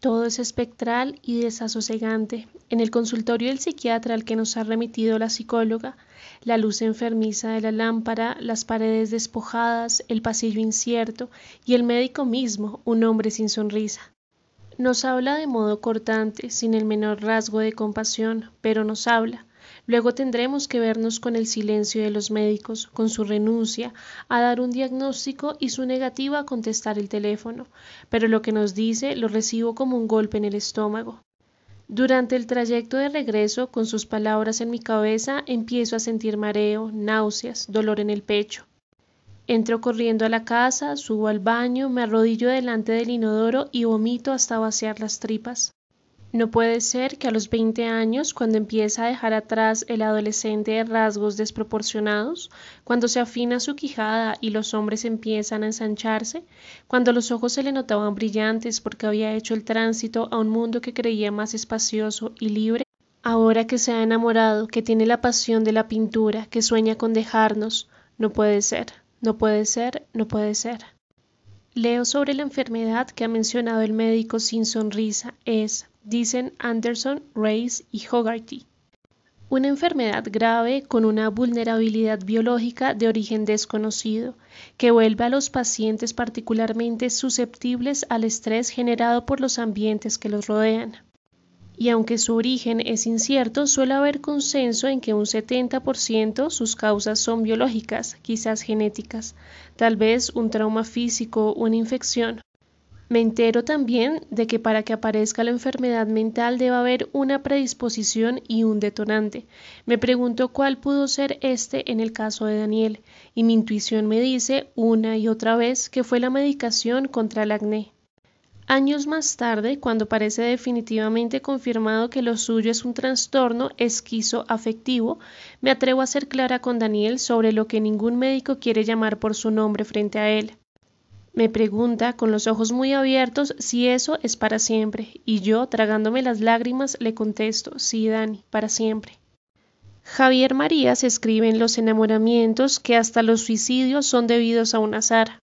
Todo es espectral y desasosegante. En el consultorio del psiquiatra al que nos ha remitido la psicóloga, la luz enfermiza de la lámpara, las paredes despojadas, el pasillo incierto y el médico mismo, un hombre sin sonrisa. Nos habla de modo cortante, sin el menor rasgo de compasión, pero nos habla. Luego tendremos que vernos con el silencio de los médicos, con su renuncia a dar un diagnóstico y su negativa a contestar el teléfono, pero lo que nos dice lo recibo como un golpe en el estómago. Durante el trayecto de regreso, con sus palabras en mi cabeza, empiezo a sentir mareo, náuseas, dolor en el pecho. Entro corriendo a la casa, subo al baño, me arrodillo delante del inodoro y vomito hasta vaciar las tripas. No puede ser que a los 20 años, cuando empieza a dejar atrás el adolescente rasgos desproporcionados, cuando se afina su quijada y los hombres empiezan a ensancharse, cuando los ojos se le notaban brillantes porque había hecho el tránsito a un mundo que creía más espacioso y libre, ahora que se ha enamorado, que tiene la pasión de la pintura, que sueña con dejarnos, no puede ser, no puede ser, no puede ser. Leo sobre la enfermedad que ha mencionado el médico sin sonrisa. Es, dicen Anderson, Reis y Hogarty. Una enfermedad grave con una vulnerabilidad biológica de origen desconocido, que vuelve a los pacientes particularmente susceptibles al estrés generado por los ambientes que los rodean. Y aunque su origen es incierto, suele haber consenso en que un 70% sus causas son biológicas, quizás genéticas, tal vez un trauma físico, una infección, me entero también de que para que aparezca la enfermedad mental debe haber una predisposición y un detonante. Me pregunto cuál pudo ser este en el caso de Daniel, y mi intuición me dice una y otra vez que fue la medicación contra el acné. Años más tarde, cuando parece definitivamente confirmado que lo suyo es un trastorno esquizoafectivo, me atrevo a ser clara con Daniel sobre lo que ningún médico quiere llamar por su nombre frente a él. Me pregunta con los ojos muy abiertos si eso es para siempre, y yo, tragándome las lágrimas, le contesto, sí, Dani, para siempre. Javier Marías escribe en Los enamoramientos que hasta los suicidios son debidos a un azar.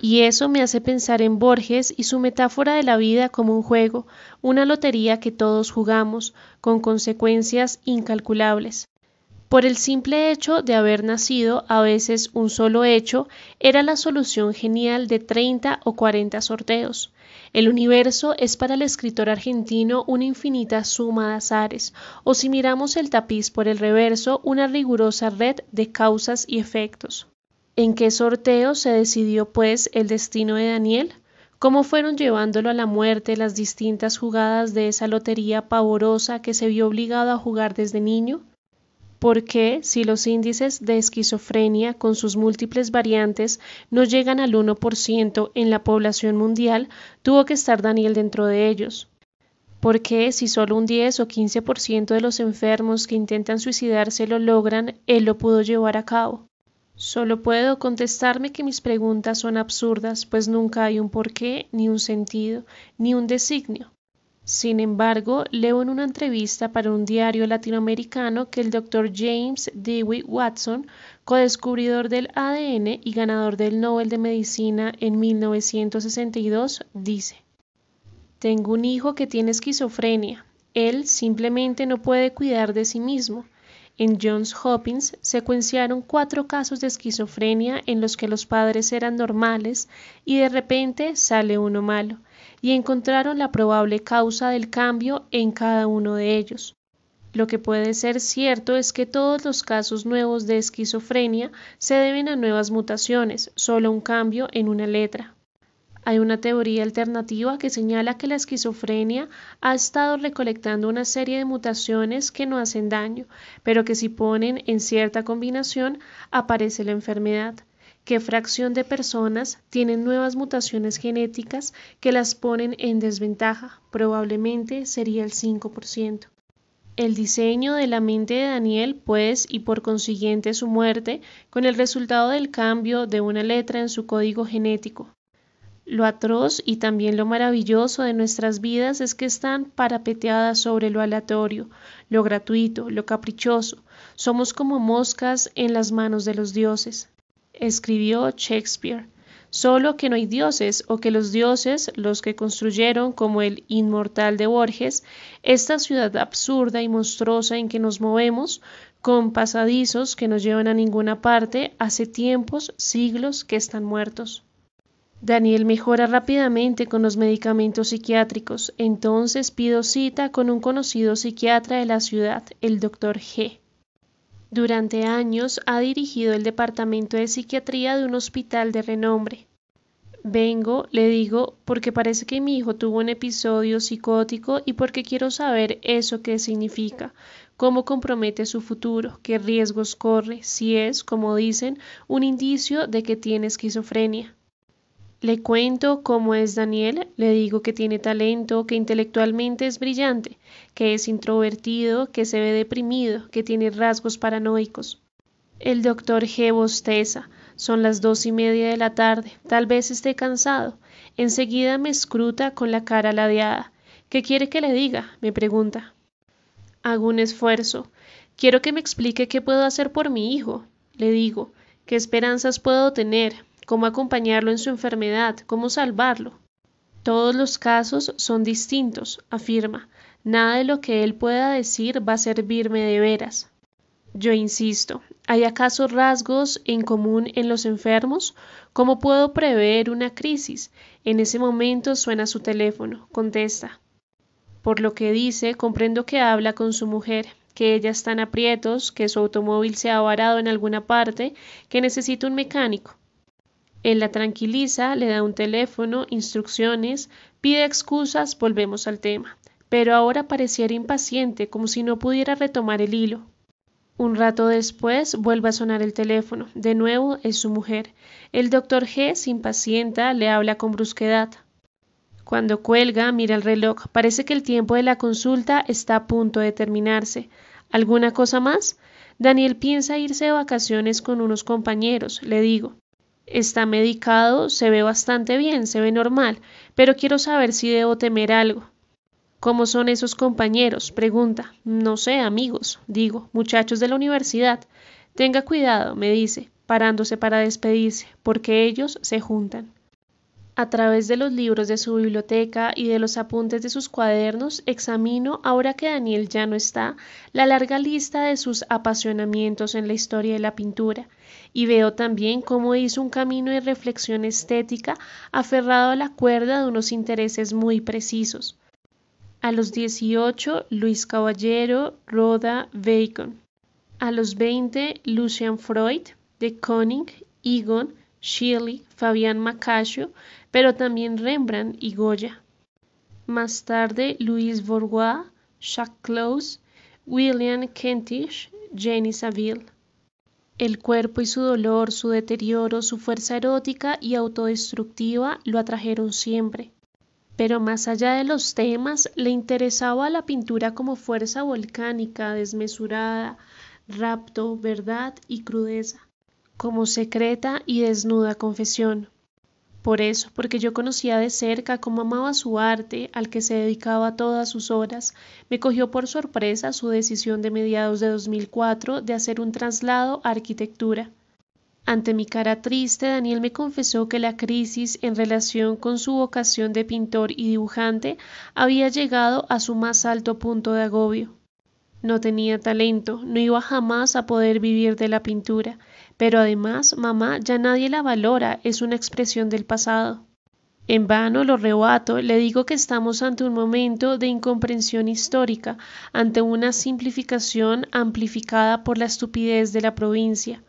Y eso me hace pensar en Borges y su metáfora de la vida como un juego, una lotería que todos jugamos, con consecuencias incalculables. Por el simple hecho de haber nacido, a veces un solo hecho, era la solución genial de 30 o 40 sorteos. El universo es para el escritor argentino una infinita suma de azares, o si miramos el tapiz por el reverso, una rigurosa red de causas y efectos. ¿En qué sorteo se decidió, pues, el destino de Daniel? ¿Cómo fueron llevándolo a la muerte las distintas jugadas de esa lotería pavorosa que se vio obligado a jugar desde niño? ¿Por qué, si los índices de esquizofrenia con sus múltiples variantes no llegan al 1% en la población mundial, tuvo que estar Daniel dentro de ellos? ¿Por qué, si solo un 10 o 15% de los enfermos que intentan suicidarse lo logran, él lo pudo llevar a cabo? Solo puedo contestarme que mis preguntas son absurdas, pues nunca hay un porqué, ni un sentido, ni un designio. Sin embargo, leo en una entrevista para un diario latinoamericano que el Dr. James Dewey Watson, codescubridor del ADN y ganador del Nobel de Medicina en 1962, dice, Tengo un hijo que tiene esquizofrenia. Él simplemente no puede cuidar de sí mismo. En Johns Hopkins secuenciaron cuatro casos de esquizofrenia en los que los padres eran normales y de repente sale uno malo y encontraron la probable causa del cambio en cada uno de ellos. Lo que puede ser cierto es que todos los casos nuevos de esquizofrenia se deben a nuevas mutaciones, solo un cambio en una letra. Hay una teoría alternativa que señala que la esquizofrenia ha estado recolectando una serie de mutaciones que no hacen daño, pero que si ponen en cierta combinación aparece la enfermedad qué fracción de personas tienen nuevas mutaciones genéticas que las ponen en desventaja, probablemente sería el 5%. El diseño de la mente de Daniel, pues, y por consiguiente su muerte, con el resultado del cambio de una letra en su código genético. Lo atroz y también lo maravilloso de nuestras vidas es que están parapeteadas sobre lo aleatorio, lo gratuito, lo caprichoso. Somos como moscas en las manos de los dioses escribió Shakespeare. solo que no hay dioses o que los dioses, los que construyeron como el inmortal de Borges, esta ciudad absurda y monstruosa en que nos movemos, con pasadizos que no llevan a ninguna parte, hace tiempos, siglos que están muertos. Daniel mejora rápidamente con los medicamentos psiquiátricos, entonces pido cita con un conocido psiquiatra de la ciudad, el doctor G. Durante años ha dirigido el departamento de psiquiatría de un hospital de renombre. Vengo, le digo, porque parece que mi hijo tuvo un episodio psicótico y porque quiero saber eso qué significa, cómo compromete su futuro, qué riesgos corre, si es, como dicen, un indicio de que tiene esquizofrenia. Le cuento cómo es Daniel, le digo que tiene talento, que intelectualmente es brillante, que es introvertido, que se ve deprimido, que tiene rasgos paranoicos. El doctor G bosteza. Son las dos y media de la tarde. Tal vez esté cansado. Enseguida me escruta con la cara ladeada. ¿Qué quiere que le diga? me pregunta. Hago un esfuerzo. Quiero que me explique qué puedo hacer por mi hijo. Le digo, qué esperanzas puedo tener, cómo acompañarlo en su enfermedad, cómo salvarlo. Todos los casos son distintos, afirma. Nada de lo que él pueda decir va a servirme de veras. Yo insisto, ¿hay acaso rasgos en común en los enfermos? ¿Cómo puedo prever una crisis? En ese momento suena su teléfono. Contesta. Por lo que dice, comprendo que habla con su mujer, que ella está en aprietos, que su automóvil se ha varado en alguna parte, que necesita un mecánico. Él la tranquiliza, le da un teléfono, instrucciones, pide excusas, volvemos al tema. Pero ahora pareciera impaciente, como si no pudiera retomar el hilo. Un rato después vuelve a sonar el teléfono. De nuevo es su mujer. El doctor G se impacienta, le habla con brusquedad. Cuando cuelga, mira el reloj. Parece que el tiempo de la consulta está a punto de terminarse. ¿Alguna cosa más? Daniel piensa irse de vacaciones con unos compañeros, le digo. Está medicado, se ve bastante bien, se ve normal, pero quiero saber si debo temer algo. ¿Cómo son esos compañeros? pregunta. No sé, amigos, digo, muchachos de la universidad. Tenga cuidado, me dice, parándose para despedirse, porque ellos se juntan. A través de los libros de su biblioteca y de los apuntes de sus cuadernos, examino, ahora que Daniel ya no está, la larga lista de sus apasionamientos en la historia de la pintura, y veo también cómo hizo un camino de reflexión estética aferrado a la cuerda de unos intereses muy precisos. A los 18, Luis Caballero, Roda, Bacon. A los 20, Lucian Freud, de Koning, Egon, Shirley, Fabián Macasio, pero también Rembrandt y Goya. Más tarde, Louis Bourgois, Jacques Close, William Kentish, Jenny Saville. El cuerpo y su dolor, su deterioro, su fuerza erótica y autodestructiva lo atrajeron siempre. Pero más allá de los temas, le interesaba la pintura como fuerza volcánica, desmesurada, rapto, verdad y crudeza como secreta y desnuda confesión. Por eso, porque yo conocía de cerca cómo amaba su arte, al que se dedicaba todas sus horas, me cogió por sorpresa su decisión de mediados de 2004 de hacer un traslado a arquitectura. Ante mi cara triste, Daniel me confesó que la crisis en relación con su vocación de pintor y dibujante había llegado a su más alto punto de agobio. No tenía talento, no iba jamás a poder vivir de la pintura, pero además, mamá, ya nadie la valora, es una expresión del pasado. En vano lo rebato, le digo que estamos ante un momento de incomprensión histórica, ante una simplificación amplificada por la estupidez de la provincia.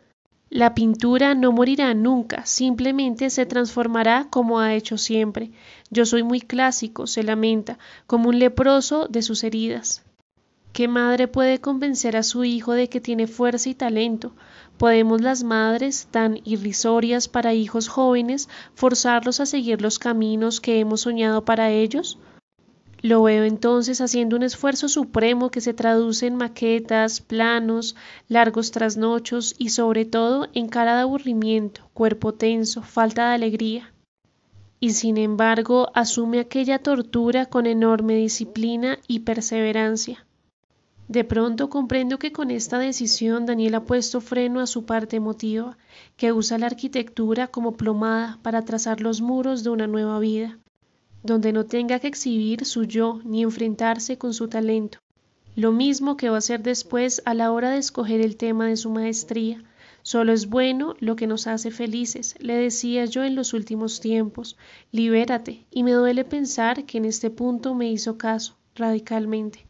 La pintura no morirá nunca, simplemente se transformará como ha hecho siempre. Yo soy muy clásico, se lamenta, como un leproso de sus heridas. ¿Qué madre puede convencer a su hijo de que tiene fuerza y talento? ¿Podemos las madres, tan irrisorias para hijos jóvenes, forzarlos a seguir los caminos que hemos soñado para ellos? Lo veo entonces haciendo un esfuerzo supremo que se traduce en maquetas, planos, largos trasnochos y sobre todo en cara de aburrimiento, cuerpo tenso, falta de alegría. Y sin embargo asume aquella tortura con enorme disciplina y perseverancia. De pronto comprendo que con esta decisión Daniel ha puesto freno a su parte emotiva, que usa la arquitectura como plomada para trazar los muros de una nueva vida, donde no tenga que exhibir su yo ni enfrentarse con su talento. Lo mismo que va a hacer después a la hora de escoger el tema de su maestría. Solo es bueno lo que nos hace felices, le decía yo en los últimos tiempos. Libérate, y me duele pensar que en este punto me hizo caso radicalmente.